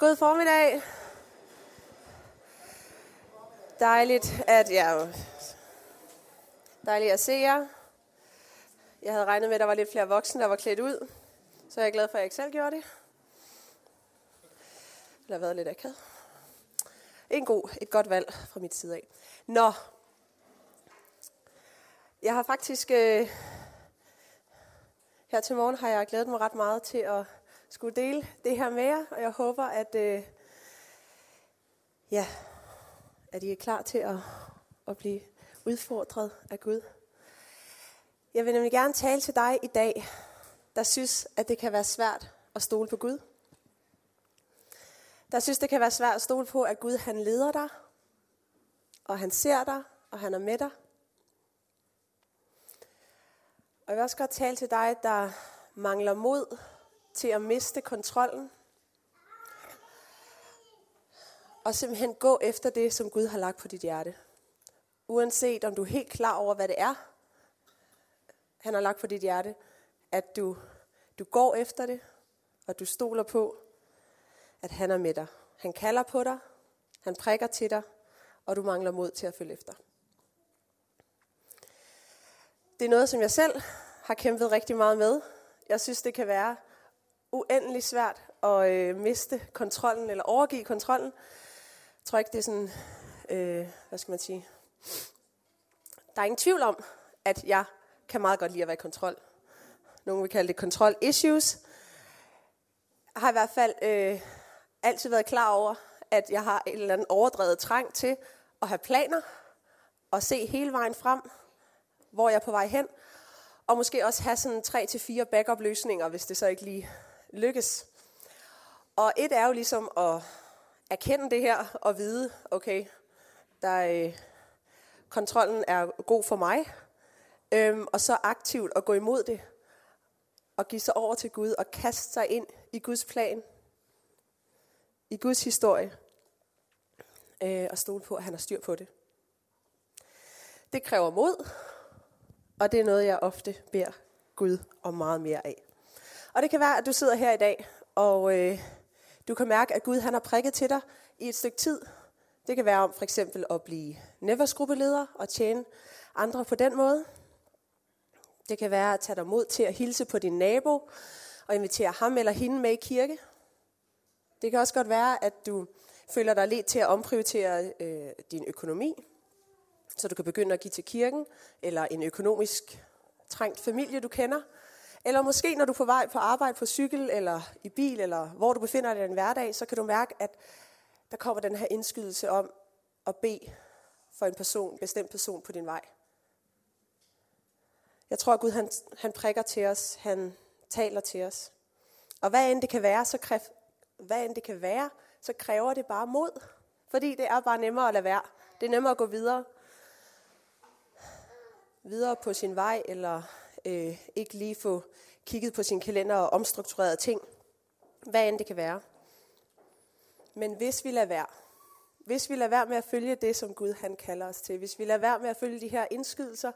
God formiddag. Dejligt at ja, dejligt at se jer. Jeg havde regnet med, at der var lidt flere voksne, der var klædt ud. Så jeg er glad for, at jeg ikke selv gjorde det. Det har været lidt akavet. En god, et godt valg fra mit side af. Nå. Jeg har faktisk... Øh, her til morgen har jeg glædet mig ret meget til at skulle dele det her med jer, og jeg håber, at, øh, ja, at I er klar til at, at blive udfordret af Gud. Jeg vil nemlig gerne tale til dig i dag, der synes, at det kan være svært at stole på Gud. Der synes, det kan være svært at stole på, at Gud han leder dig, og han ser dig, og han er med dig. Og jeg vil også godt tale til dig, der mangler mod til at miste kontrollen. Og simpelthen gå efter det, som Gud har lagt på dit hjerte. Uanset om du er helt klar over, hvad det er, han har lagt på dit hjerte, at du, du går efter det, og du stoler på, at han er med dig. Han kalder på dig, han prikker til dig, og du mangler mod til at følge efter. Det er noget, som jeg selv har kæmpet rigtig meget med. Jeg synes, det kan være uendelig svært at øh, miste kontrollen eller overgive kontrollen. Jeg tror ikke, det er sådan, øh, hvad skal man sige, der er ingen tvivl om, at jeg kan meget godt lide at være i kontrol. Nogle vil kalde det kontrol issues. Jeg har i hvert fald øh, altid været klar over, at jeg har en eller anden overdrevet trang til at have planer og se hele vejen frem, hvor jeg er på vej hen, og måske også have sådan tre til fire backup løsninger, hvis det så ikke lige lykkes. Og et er jo ligesom at erkende det her og vide, okay, der, øh, kontrollen er god for mig, øhm, og så aktivt at gå imod det, og give sig over til Gud, og kaste sig ind i Guds plan, i Guds historie, øh, og stole på, at han har styr på det. Det kræver mod, og det er noget, jeg ofte beder Gud om meget mere af. Og det kan være, at du sidder her i dag, og øh, du kan mærke, at Gud han har prikket til dig i et stykke tid. Det kan være om for eksempel at blive neversgruppeleder og tjene andre på den måde. Det kan være at tage dig mod til at hilse på din nabo og invitere ham eller hende med i kirke. Det kan også godt være, at du føler dig lidt til at omprioritere øh, din økonomi, så du kan begynde at give til kirken, eller en økonomisk trængt familie, du kender. Eller måske, når du er på vej på arbejde på cykel, eller i bil, eller hvor du befinder dig i en hverdag, så kan du mærke, at der kommer den her indskydelse om at bede for en person, en bestemt person på din vej. Jeg tror, at Gud han, han prikker til os, han taler til os. Og hvad end det kan være, så kræf, hvad end det kan være, så kræver det bare mod. Fordi det er bare nemmere at lade være. Det er nemmere at gå videre. Videre på sin vej, eller øh, ikke lige få kigget på sin kalender og omstruktureret ting. Hvad end det kan være. Men hvis vi lader være, hvis vi lader være med at følge det, som Gud han kalder os til, hvis vi lader være med at følge de her indskydelser,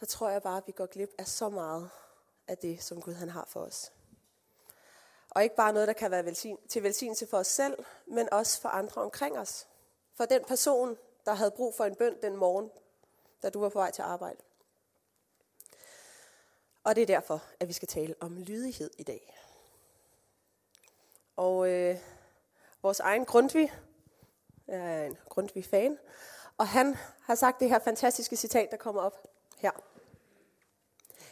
så tror jeg bare, at vi går glip af så meget af det, som Gud han har for os. Og ikke bare noget, der kan være velsign, til velsignelse for os selv, men også for andre omkring os. For den person, der havde brug for en bøn den morgen, da du var på vej til arbejde. Og det er derfor, at vi skal tale om lydighed i dag. Og øh, vores egen Grundtvig, jeg er en Grundtvig-fan, og han har sagt det her fantastiske citat, der kommer op her.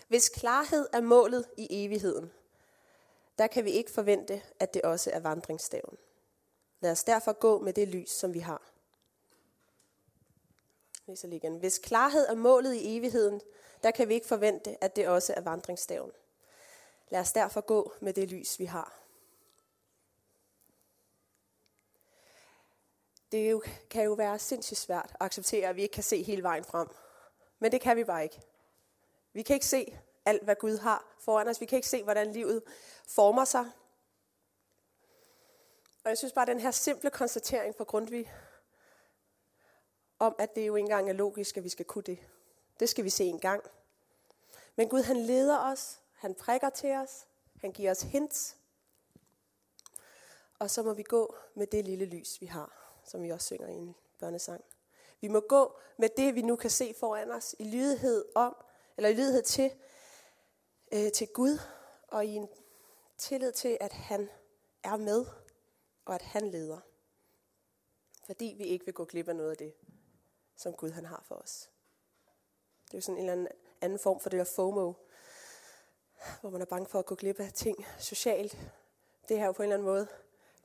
Hvis klarhed er målet i evigheden, der kan vi ikke forvente, at det også er vandringsstaven. Lad os derfor gå med det lys, som vi har. Læser lige igen. Hvis klarhed er målet i evigheden, der kan vi ikke forvente, at det også er vandringsstaven. Lad os derfor gå med det lys, vi har. Det jo, kan jo være sindssygt svært at acceptere, at vi ikke kan se hele vejen frem. Men det kan vi bare ikke. Vi kan ikke se alt, hvad Gud har foran os. Vi kan ikke se, hvordan livet former sig. Og jeg synes bare, at den her simple konstatering fra Grundtvig, om at det jo ikke engang er logisk, at vi skal kunne det. Det skal vi se en gang. Men Gud han leder os, han prikker til os, han giver os hints. Og så må vi gå med det lille lys, vi har, som vi også synger i en børnesang. Vi må gå med det, vi nu kan se foran os, i lydighed om, eller i lydighed til, øh, til Gud, og i en tillid til, at han er med, og at han leder. Fordi vi ikke vil gå glip af noget af det, som Gud han har for os. Det er jo sådan en eller anden, anden form for det der FOMO, hvor man er bange for at gå glip af ting socialt. Det her jo på en eller anden måde.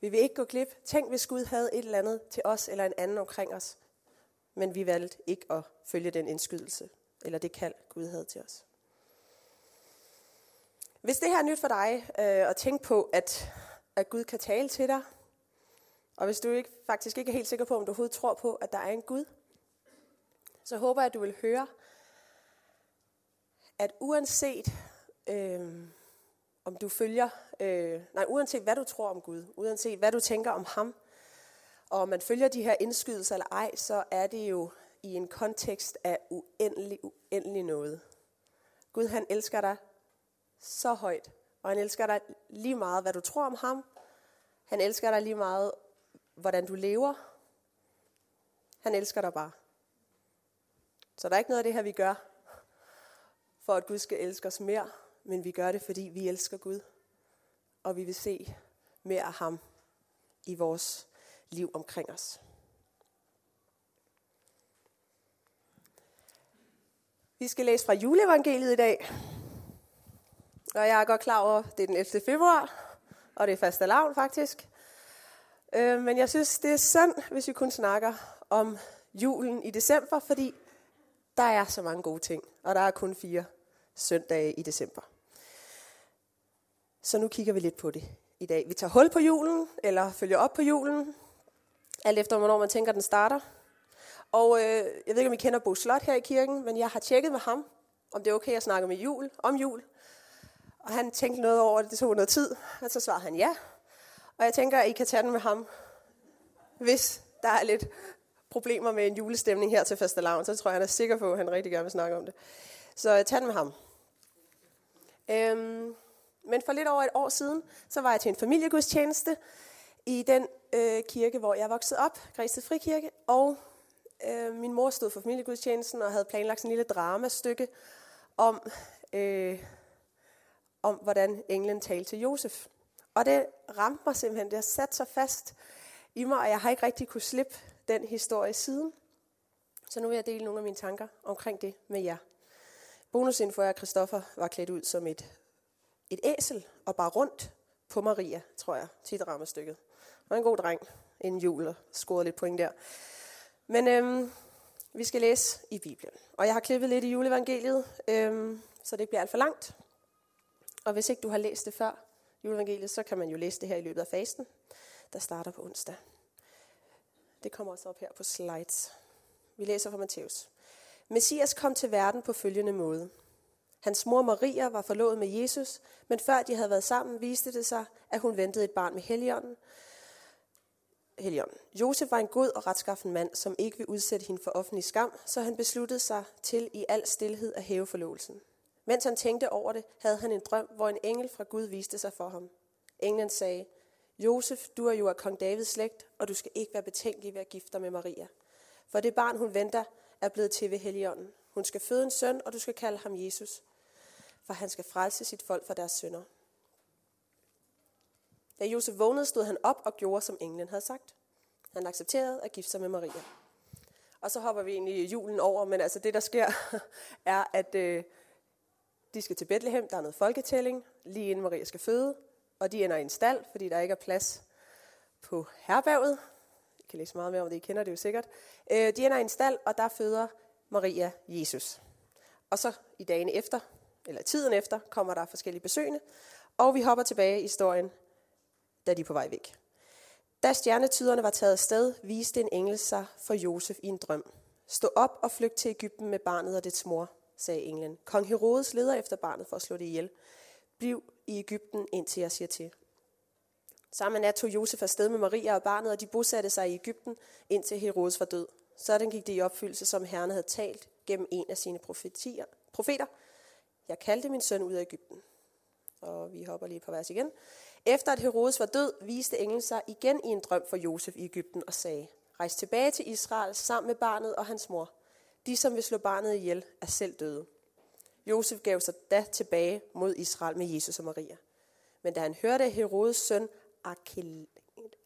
Vi vil ikke gå glip. Tænk, hvis Gud havde et eller andet til os eller en anden omkring os. Men vi valgte ikke at følge den indskydelse, eller det kald, Gud havde til os. Hvis det her er nyt for dig, øh, at tænke på, at, at Gud kan tale til dig, og hvis du ikke, faktisk ikke er helt sikker på, om du overhovedet tror på, at der er en Gud, så håber jeg, at du vil høre, at uanset øh, om du følger, øh, nej, uanset hvad du tror om Gud, uanset hvad du tænker om ham, og om man følger de her indskydelser eller ej, så er det jo i en kontekst af uendelig, uendelig noget. Gud han elsker dig så højt, og han elsker dig lige meget, hvad du tror om ham. Han elsker dig lige meget, hvordan du lever. Han elsker dig bare. Så der er ikke noget af det her, vi gør, for at Gud skal elske os mere, men vi gør det, fordi vi elsker Gud, og vi vil se mere af ham i vores liv omkring os. Vi skal læse fra juleevangeliet i dag. Og jeg er godt klar over, at det er den 11. februar, og det er faste lavn faktisk. Øh, men jeg synes, det er synd, hvis vi kun snakker om julen i december, fordi der er så mange gode ting, og der er kun fire søndage i december. Så nu kigger vi lidt på det i dag. Vi tager hul på julen, eller følger op på julen, alt efter hvornår man tænker, den starter. Og øh, jeg ved ikke, om I kender Bo Slot her i kirken, men jeg har tjekket med ham, om det er okay at snakke med jul, om jul. Og han tænkte noget over det, det tog noget tid, og så svarede han ja. Og jeg tænker, at I kan tage den med ham, hvis der er lidt problemer med en julestemning her til fastelavn, så tror jeg, han er sikker på, at han rigtig gerne vil snakke om det. Så øh, tag den med ham. Øhm, men for lidt over et år siden, så var jeg til en familiegudstjeneste i den øh, kirke, hvor jeg voksede op, Græsted Frikirke, og øh, min mor stod for familiegudstjenesten og havde planlagt en lille dramastykke om, øh, om hvordan englen talte til Josef. Og det ramte mig simpelthen, det har sat sig fast i mig, og jeg har ikke rigtig kunne slippe den historie siden. Så nu vil jeg dele nogle af mine tanker omkring det med jer. Bonusinfo er, at Christoffer var klædt ud som et, et æsel og bare rundt på Maria, tror jeg, til dramastykket. Og en god dreng inden jul og scorede lidt point der. Men øhm, vi skal læse i Bibelen. Og jeg har klippet lidt i juleevangeliet, øhm, så det ikke bliver alt for langt. Og hvis ikke du har læst det før juleevangeliet, så kan man jo læse det her i løbet af fasten, der starter på onsdag. Det kommer også op her på slides. Vi læser fra Matthæus. Messias kom til verden på følgende måde. Hans mor Maria var forlovet med Jesus, men før de havde været sammen, viste det sig, at hun ventede et barn med Helligånden. Helligånden. Josef var en god og retskaffen mand, som ikke ville udsætte hende for offentlig skam, så han besluttede sig til i al stillhed at hæve forlovelsen. Mens han tænkte over det, havde han en drøm, hvor en engel fra Gud viste sig for ham. Englen sagde, Josef, du er jo af kong Davids slægt, og du skal ikke være betænkelig ved at gifte dig med Maria. For det barn, hun venter, er blevet til ved Helligånden. Hun skal føde en søn, og du skal kalde ham Jesus, for han skal frelse sit folk fra deres synder. Da Josef vågnede, stod han op og gjorde, som englen havde sagt. Han accepterede at gifte sig med Maria. Og så hopper vi ind i julen over, men altså det, der sker, er, at øh, de skal til Bethlehem, der er noget folketælling, lige inden Maria skal føde, og de ender i en stald, fordi der ikke er plads på herberget. I kan læse meget mere om det, I kender det jo sikkert. Øh, de ender i en stald, og der føder Maria Jesus. Og så i dagen efter, eller tiden efter, kommer der forskellige besøgende, og vi hopper tilbage i historien, da de er på vej væk. Da stjernetyderne var taget sted, viste en engel sig for Josef i en drøm. Stå op og flygt til Ægypten med barnet og dets mor, sagde englen. Kong Herodes leder efter barnet for at slå det ihjel. Bliv i Ægypten, indtil jeg siger til. Samme nat tog Josef afsted med Maria og barnet, og de bosatte sig i Ægypten, indtil Herodes var død. Sådan gik det i opfyldelse, som Herren havde talt gennem en af sine profetier, profeter. Jeg kaldte min søn ud af Ægypten. Og vi hopper lige på vers igen. Efter at Herodes var død, viste englen sig igen i en drøm for Josef i Ægypten og sagde, Rejs tilbage til Israel sammen med barnet og hans mor. De, som vil slå barnet ihjel, er selv døde. Josef gav sig da tilbage mod Israel med Jesus og Maria. Men da han hørte, at Herodes søn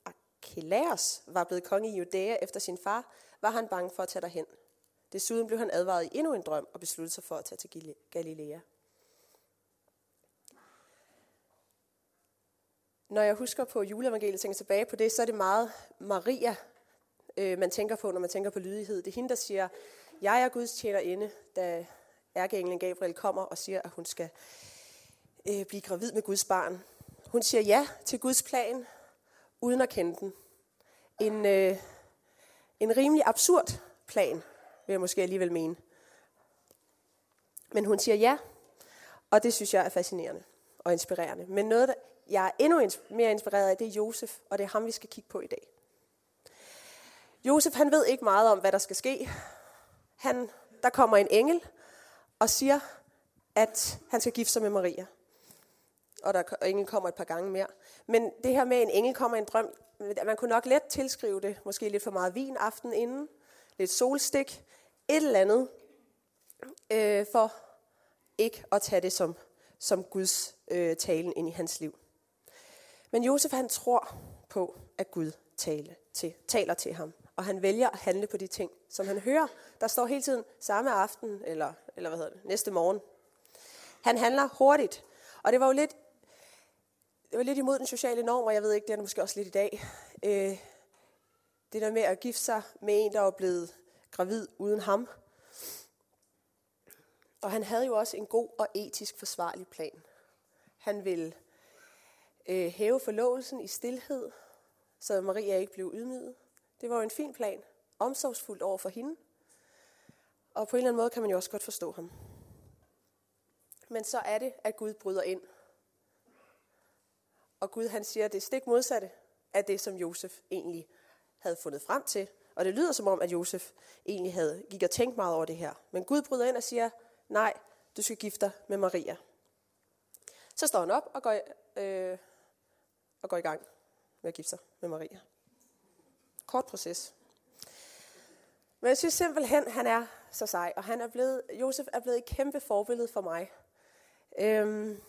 Archelaus var blevet konge i Judæa efter sin far, var han bange for at tage derhen. Desuden blev han advaret i endnu en drøm og besluttede sig for at tage til Galilea. Når jeg husker på juleevangeliet, tænker tilbage på det, så er det meget Maria, øh, man tænker på, når man tænker på lydighed. Det er hende, der siger, jeg er Guds tjenerinde, da ærkeenglen Gabriel kommer og siger, at hun skal øh, blive gravid med Guds barn. Hun siger ja til Guds plan, uden at kende den. En, øh, en rimelig absurd plan, vil jeg måske alligevel mene. Men hun siger ja, og det synes jeg er fascinerende og inspirerende. Men noget, der jeg er endnu mere inspireret af, det er Josef, og det er ham, vi skal kigge på i dag. Josef, han ved ikke meget om, hvad der skal ske. Han, der kommer en engel og siger, at han skal gifte sig med Maria. Og der og engel kommer et par gange mere. Men det her med, at en engel kommer i en drøm, man kunne nok let tilskrive det, måske lidt for meget vin aften inden, lidt solstik, et eller andet, øh, for ikke at tage det som, som Guds øh, talen ind i hans liv. Men Josef han tror på, at Gud tale til, taler til ham. Og han vælger at handle på de ting, som han hører. Der står hele tiden samme aften, eller, eller hvad hedder det, næste morgen. Han handler hurtigt. Og det var jo lidt, det var lidt imod den sociale norm, og jeg ved ikke, det er måske også lidt i dag. Øh, det der med at gifte sig med en, der var blevet gravid uden ham. Og han havde jo også en god og etisk forsvarlig plan. Han ville øh, hæve forlovelsen i stillhed, så Maria ikke blev ydmyget. Det var jo en fin plan. Omsorgsfuldt over for hende. Og på en eller anden måde kan man jo også godt forstå ham. Men så er det, at Gud bryder ind. Og Gud han siger, at det er stik modsatte af det, som Josef egentlig havde fundet frem til. Og det lyder som om, at Josef egentlig havde gik og tænkt meget over det her. Men Gud bryder ind og siger, nej, du skal gifte dig med Maria. Så står han op og går, øh, og går i gang med at gifte sig med Maria. Kort proces. Men jeg synes simpelthen, han er så sej, og han er blevet, Josef er blevet et kæmpe forbillede for mig. Øhm,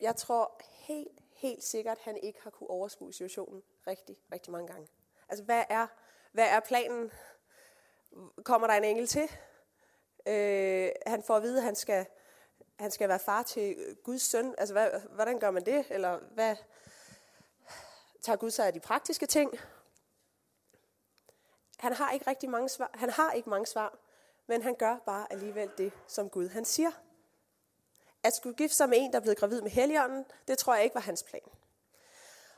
jeg tror helt, helt sikkert, han ikke har kunne overskue situationen rigtig, rigtig mange gange. Altså, hvad er, hvad er planen? Kommer der en engel til? Øh, han får at vide, at han skal, han skal være far til Guds søn. Altså, hvad, hvordan gør man det? Eller hvad, tager Gud sig af de praktiske ting. Han har ikke rigtig mange svar. Han har ikke mange svar, men han gør bare alligevel det, som Gud han siger. At skulle gifte sig med en, der er blevet gravid med Helligånden, det tror jeg ikke var hans plan.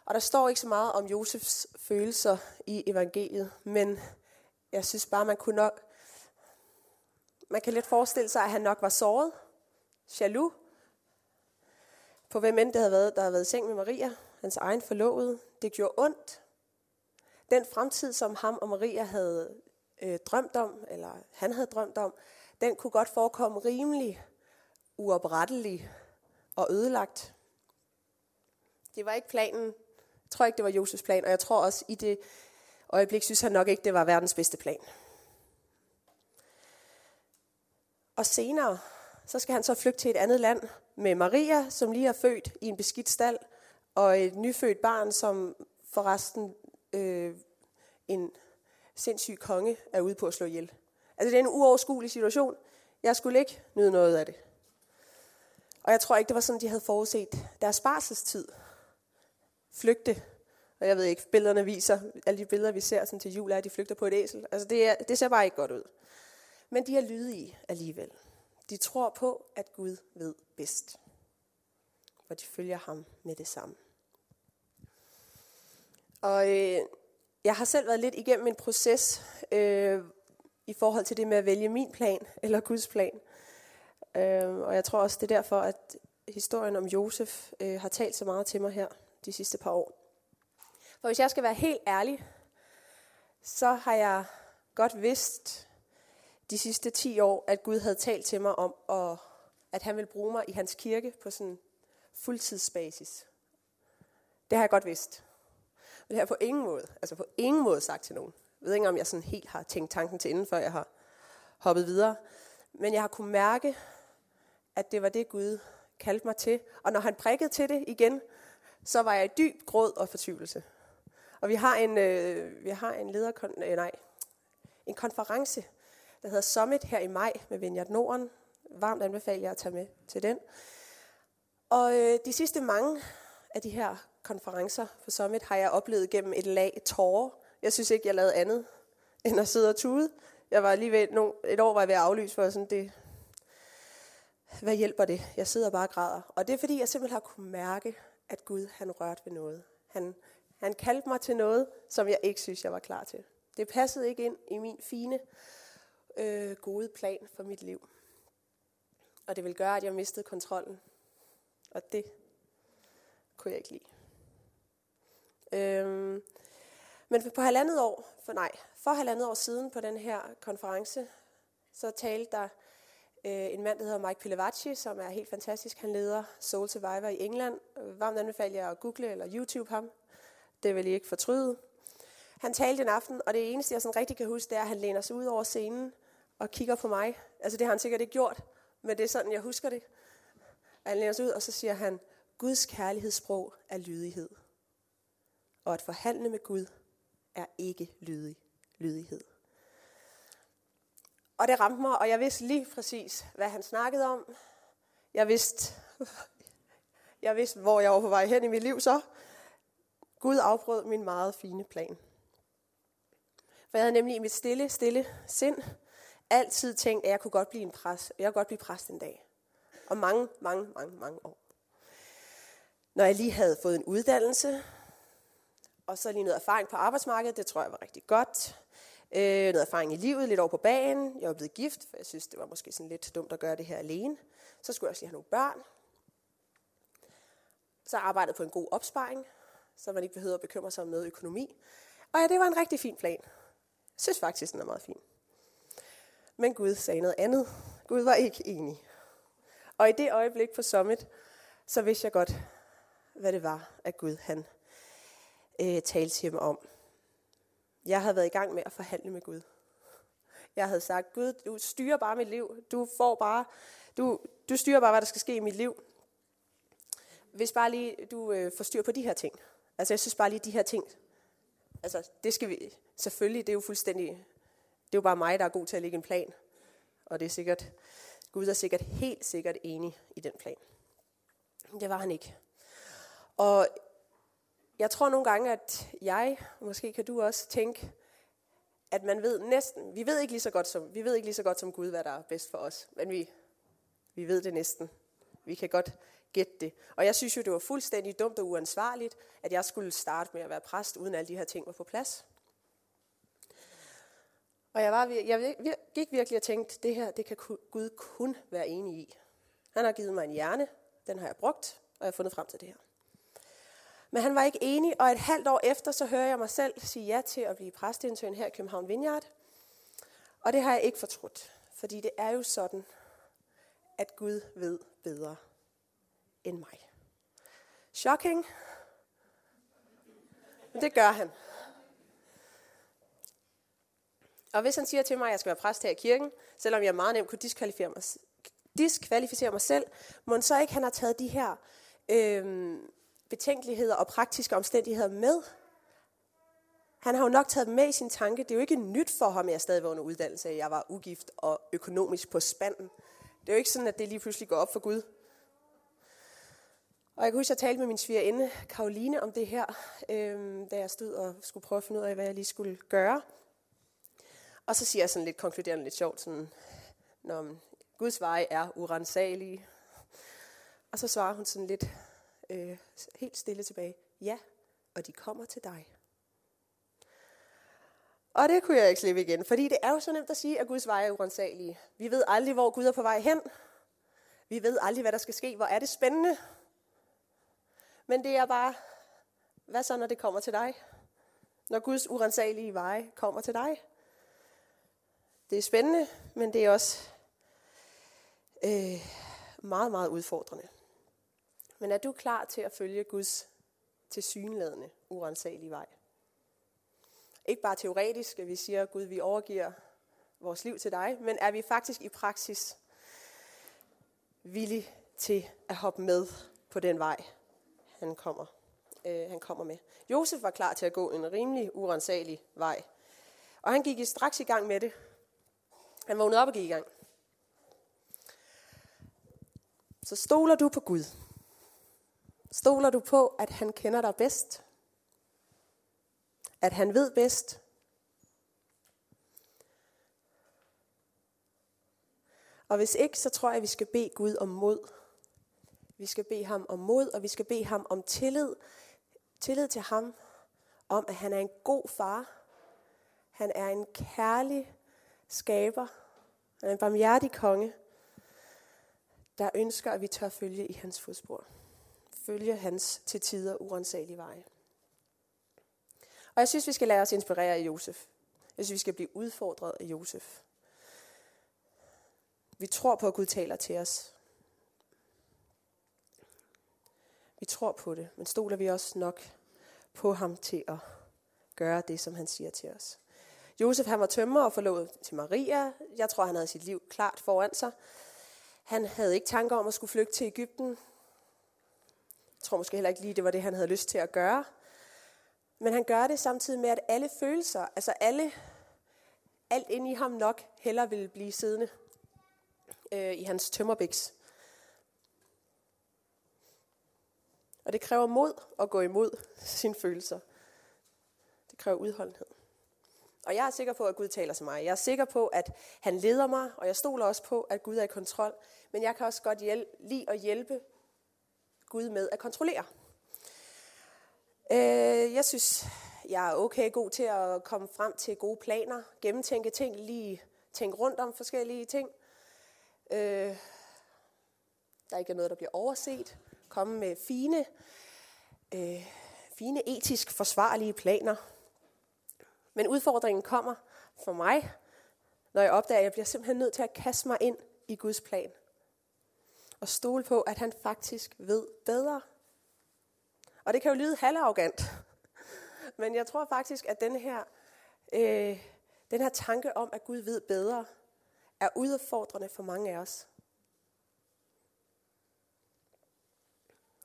Og der står ikke så meget om Josefs følelser i evangeliet, men jeg synes bare, man kunne nok... Man kan lidt forestille sig, at han nok var såret, jaloux, på hvem end det havde været, der havde været i seng med Maria, hans egen forlovede. Det gjorde ondt. Den fremtid, som ham og Maria havde øh, drømt om, eller han havde drømt om, den kunne godt forekomme rimelig uoprettelig og ødelagt. Det var ikke planen. Jeg tror ikke, det var Josefs plan, og jeg tror også i det øjeblik, synes han nok ikke, det var verdens bedste plan. Og senere, så skal han så flygte til et andet land med Maria, som lige er født i en beskidt stald, og et nyfødt barn, som forresten øh, en sindssyg konge er ude på at slå ihjel. Altså det er en uoverskuelig situation. Jeg skulle ikke nyde noget af det. Og jeg tror ikke, det var sådan, de havde forudset deres barselstid. Flygte. Og jeg ved ikke, billederne viser, alle de billeder, vi ser sådan til jul, er, at de flygter på et æsel. Altså det, er, det ser bare ikke godt ud. Men de er lydige alligevel. De tror på, at Gud ved bedst. Og de følger ham med det samme. Og øh, jeg har selv været lidt igennem en proces øh, i forhold til det med at vælge min plan eller Guds plan. Øh, og jeg tror også, det er derfor, at historien om Josef øh, har talt så meget til mig her de sidste par år. For hvis jeg skal være helt ærlig, så har jeg godt vidst de sidste 10 år, at Gud havde talt til mig om, at, at han ville bruge mig i hans kirke på sådan fuldtidsbasis. Det har jeg godt vidst. Men det har jeg på ingen måde, altså på ingen måde sagt til nogen. Jeg ved ikke, om jeg sådan helt har tænkt tanken til inden, før jeg har hoppet videre. Men jeg har kunne mærke, at det var det, Gud kaldte mig til. Og når han prikkede til det igen, så var jeg i dyb gråd og fortvivlelse. Og vi har en, øh, vi har en lederkon- øh, nej, en konference, der hedder Summit her i maj med Vineyard Norden. Varmt anbefaler jeg at tage med til den. Og øh, de sidste mange af de her konferencer for Summit har jeg oplevet gennem et lag tårer. Jeg synes ikke, jeg lavede andet end at sidde og tude. Jeg var lige ved, no, et år var jeg ved at aflyse, for sådan, det, hvad hjælper det? Jeg sidder bare og græder. Og det er fordi, jeg simpelthen har kunne mærke, at Gud han rørte ved noget. Han, han kaldte mig til noget, som jeg ikke synes, jeg var klar til. Det passede ikke ind i min fine, øh, gode plan for mit liv. Og det vil gøre, at jeg mistede kontrollen. Og det kunne jeg ikke lide. Øhm, men på halvandet år, for nej, for halvandet år siden på den her konference, så talte der øh, en mand, der hedder Mike Pilavacci, som er helt fantastisk. Han leder Soul Survivor i England. Varmt anbefaler jeg at google eller YouTube ham. Det vil I ikke fortryde. Han talte en aften, og det eneste, jeg sådan rigtig kan huske, det er, at han læner sig ud over scenen og kigger på mig. Altså det har han sikkert ikke gjort, men det er sådan, jeg husker det. Han læner sig ud, og så siger han, Guds kærlighedssprog er lydighed. Og at forhandle med Gud er ikke lydig, lydighed. Og det ramte mig, og jeg vidste lige præcis, hvad han snakkede om. Jeg vidste, jeg vidste, hvor jeg var på vej hen i mit liv så. Gud afbrød min meget fine plan. For jeg havde nemlig i mit stille, stille sind altid tænkt, at jeg kunne godt blive en præst. Jeg kunne godt blive præst en dag. Og mange, mange, mange, mange år. Når jeg lige havde fået en uddannelse, og så lige noget erfaring på arbejdsmarkedet, det tror jeg var rigtig godt. Øh, noget erfaring i livet, lidt over på banen. Jeg var blevet gift, for jeg synes, det var måske sådan lidt dumt at gøre det her alene. Så skulle jeg også lige have nogle børn. Så arbejdede på en god opsparing, så man ikke behøvede at bekymre sig om noget økonomi. Og ja, det var en rigtig fin plan. Jeg synes faktisk, den er meget fin. Men Gud sagde noget andet. Gud var ikke enig. Og i det øjeblik på Summit, så vidste jeg godt, hvad det var, at Gud han øh, talte til mig om. Jeg havde været i gang med at forhandle med Gud. Jeg havde sagt, Gud, du styrer bare mit liv. Du får bare, du, du styrer bare, hvad der skal ske i mit liv. Hvis bare lige du øh, får styr på de her ting. Altså jeg synes bare lige de her ting. Altså det skal vi, selvfølgelig, det er jo fuldstændig, det er jo bare mig, der er god til at lægge en plan. Og det er sikkert, Gud er sikkert helt sikkert enig i den plan. Det var han ikke. Og jeg tror nogle gange, at jeg, måske kan du også tænke, at man ved næsten, vi ved ikke lige så godt som, vi ved ikke lige så godt som Gud, hvad der er bedst for os, men vi, vi ved det næsten. Vi kan godt gætte det. Og jeg synes jo, det var fuldstændig dumt og uansvarligt, at jeg skulle starte med at være præst, uden alle de her ting var på plads. Og jeg, var, jeg gik virkelig og tænkte, det her, det kan Gud kun være enig i. Han har givet mig en hjerne, den har jeg brugt, og jeg har fundet frem til det her. Men han var ikke enig, og et halvt år efter, så hører jeg mig selv sige ja til at blive præstintern her i København Vineyard. Og det har jeg ikke fortrudt, fordi det er jo sådan, at Gud ved bedre end mig. Shocking. Men det gør han. Og hvis han siger til mig, at jeg skal være præst her i kirken, selvom jeg meget nemt kunne diskvalificere mig, diskvalificere mig selv, må så ikke han har taget de her øh, betænkeligheder og praktiske omstændigheder med. Han har jo nok taget dem med i sin tanke. Det er jo ikke nyt for ham, at jeg stadig var under uddannelse, at jeg var ugift og økonomisk på spanden. Det er jo ikke sådan, at det lige pludselig går op for Gud. Og jeg kan huske, at jeg talte med min svigerinde, Karoline, om det her, øh, da jeg stod og skulle prøve at finde ud af, hvad jeg lige skulle gøre. Og så siger jeg sådan lidt konkluderende lidt sjovt, sådan, når Guds veje er urensagelige. Og så svarer hun sådan lidt øh, helt stille tilbage, ja, og de kommer til dig. Og det kunne jeg ikke slippe igen, fordi det er jo så nemt at sige, at Guds veje er urensagelige. Vi ved aldrig, hvor Gud er på vej hen. Vi ved aldrig, hvad der skal ske. Hvor er det spændende. Men det er bare, hvad så, når det kommer til dig? Når Guds urensagelige veje kommer til dig? Det er spændende, men det er også øh, meget, meget udfordrende. Men er du klar til at følge Guds tilsyneladende urensagelige vej. Ikke bare teoretisk, at vi siger, Gud, vi overgiver vores liv til dig, men er vi faktisk i praksis villige til at hoppe med på den vej, han kommer, øh, han kommer med. Josef var klar til at gå en rimelig urensagelig vej, og han gik straks i gang med det. Han vågnede op og gik i gang. Så stoler du på Gud. Stoler du på, at han kender dig bedst? At han ved bedst? Og hvis ikke, så tror jeg, at vi skal bede Gud om mod. Vi skal bede ham om mod, og vi skal bede ham om tillid. Tillid til ham, om at han er en god far. Han er en kærlig skaber. Han er en barmhjertig konge, der ønsker, at vi tør følge i hans fodspor. Følge hans til tider urensagelige veje. Og jeg synes, vi skal lade os inspirere af Josef. Jeg synes, vi skal blive udfordret af Josef. Vi tror på, at Gud taler til os. Vi tror på det, men stoler vi også nok på ham til at gøre det, som han siger til os. Josef han var tømmer og forlovet til Maria. Jeg tror, han havde sit liv klart foran sig. Han havde ikke tanker om at skulle flygte til Ægypten. Tror måske heller ikke lige, det var det, han havde lyst til at gøre. Men han gør det samtidig med, at alle følelser, altså alle, alt inde i ham nok, heller ville blive siddende øh, i hans tømmerbiks. Og det kræver mod at gå imod sine følelser. Det kræver udholdenhed. Og jeg er sikker på, at Gud taler til mig. Jeg er sikker på, at han leder mig, og jeg stoler også på, at Gud er i kontrol. Men jeg kan også godt hjælpe, lide at hjælpe Gud med at kontrollere. Øh, jeg synes, jeg er okay god til at komme frem til gode planer, gennemtænke ting, lige tænke rundt om forskellige ting. Øh, der ikke er noget, der bliver overset. Komme med fine, øh, fine etisk forsvarlige planer. Men udfordringen kommer for mig, når jeg opdager, at jeg bliver simpelthen nødt til at kaste mig ind i Guds plan. Og stole på, at han faktisk ved bedre. Og det kan jo lyde halvarrogant. Men jeg tror faktisk, at den her, øh, den her tanke om, at Gud ved bedre, er udfordrende for mange af os.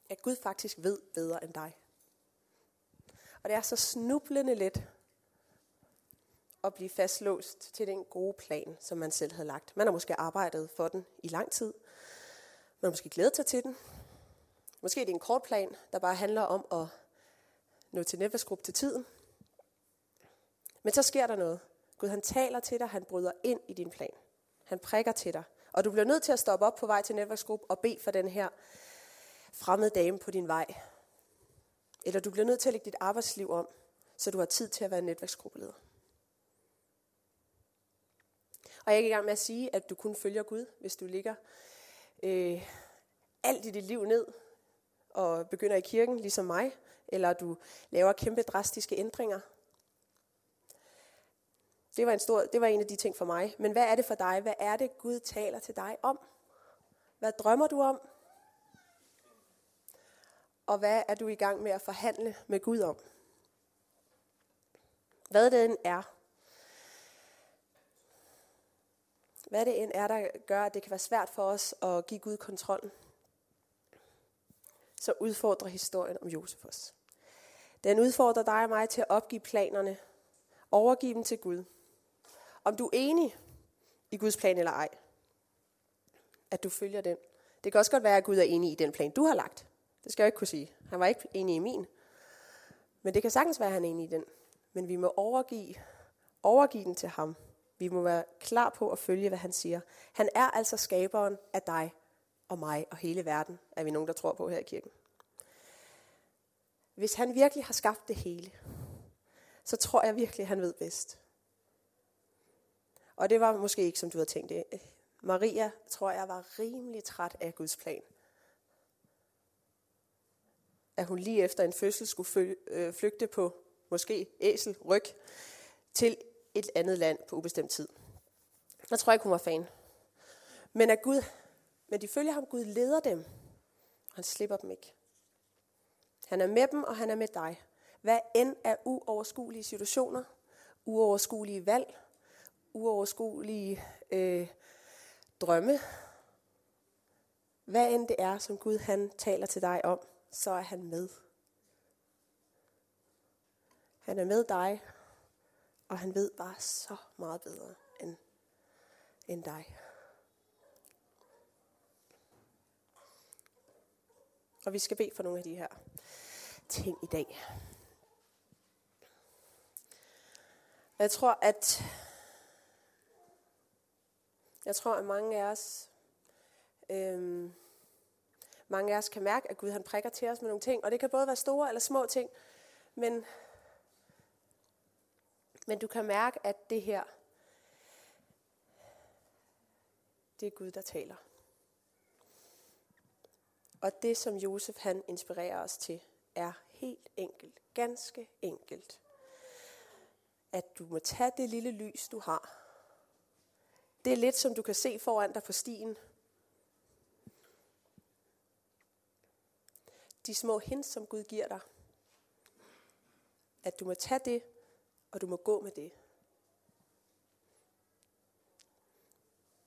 At Gud faktisk ved bedre end dig. Og det er så snublende let at blive fastlåst til den gode plan, som man selv havde lagt. Man har måske arbejdet for den i lang tid. Man har måske glædet sig til den. Måske er det en kort plan, der bare handler om at nå til netværksgruppe til tiden. Men så sker der noget. Gud han taler til dig, han bryder ind i din plan. Han prikker til dig. Og du bliver nødt til at stoppe op på vej til netværksgruppe og bede for den her fremmede dame på din vej. Eller du bliver nødt til at lægge dit arbejdsliv om, så du har tid til at være netværksgruppeleder. Og jeg er ikke i gang med at sige, at du kun følger Gud, hvis du ligger øh, alt i dit liv ned og begynder i kirken, ligesom mig, eller du laver kæmpe drastiske ændringer. Det var, en stor, det var en af de ting for mig. Men hvad er det for dig? Hvad er det, Gud taler til dig om? Hvad drømmer du om? Og hvad er du i gang med at forhandle med Gud om? Hvad den er, Hvad det end er, der gør, at det kan være svært for os at give Gud kontrollen, så udfordrer historien om Josef os. Den udfordrer dig og mig til at opgive planerne, overgive dem til Gud. Om du er enig i Guds plan eller ej, at du følger den. Det kan også godt være, at Gud er enig i den plan, du har lagt. Det skal jeg ikke kunne sige. Han var ikke enig i min. Men det kan sagtens være, at han er enig i den. Men vi må overgive, overgive den til ham. Vi må være klar på at følge, hvad han siger. Han er altså skaberen af dig og mig og hele verden, er vi nogen, der tror på her i kirken. Hvis han virkelig har skabt det hele, så tror jeg virkelig, at han ved bedst. Og det var måske ikke, som du havde tænkt det. Maria, tror jeg, var rimelig træt af Guds plan. At hun lige efter en fødsel skulle øh, flygte på måske æsel, ryg, til et andet land på ubestemt tid. Jeg tror ikke, hun var fan. Men at Gud, men de følger ham, Gud leder dem, og han slipper dem ikke. Han er med dem, og han er med dig. Hvad end er uoverskuelige situationer, uoverskuelige valg, uoverskuelige øh, drømme, hvad end det er, som Gud han taler til dig om, så er han med. Han er med dig, og han ved bare så meget bedre end, end dig. Og vi skal bede for nogle af de her ting i dag. Jeg tror, at jeg tror, at mange af os øhm, mange af os kan mærke, at Gud han prikker til os med nogle ting, og det kan både være store eller små ting, men, men du kan mærke, at det her, det er Gud, der taler. Og det, som Josef han inspirerer os til, er helt enkelt, ganske enkelt, at du må tage det lille lys, du har. Det er lidt, som du kan se foran dig på stien. De små hints, som Gud giver dig. At du må tage det, og du må gå med det.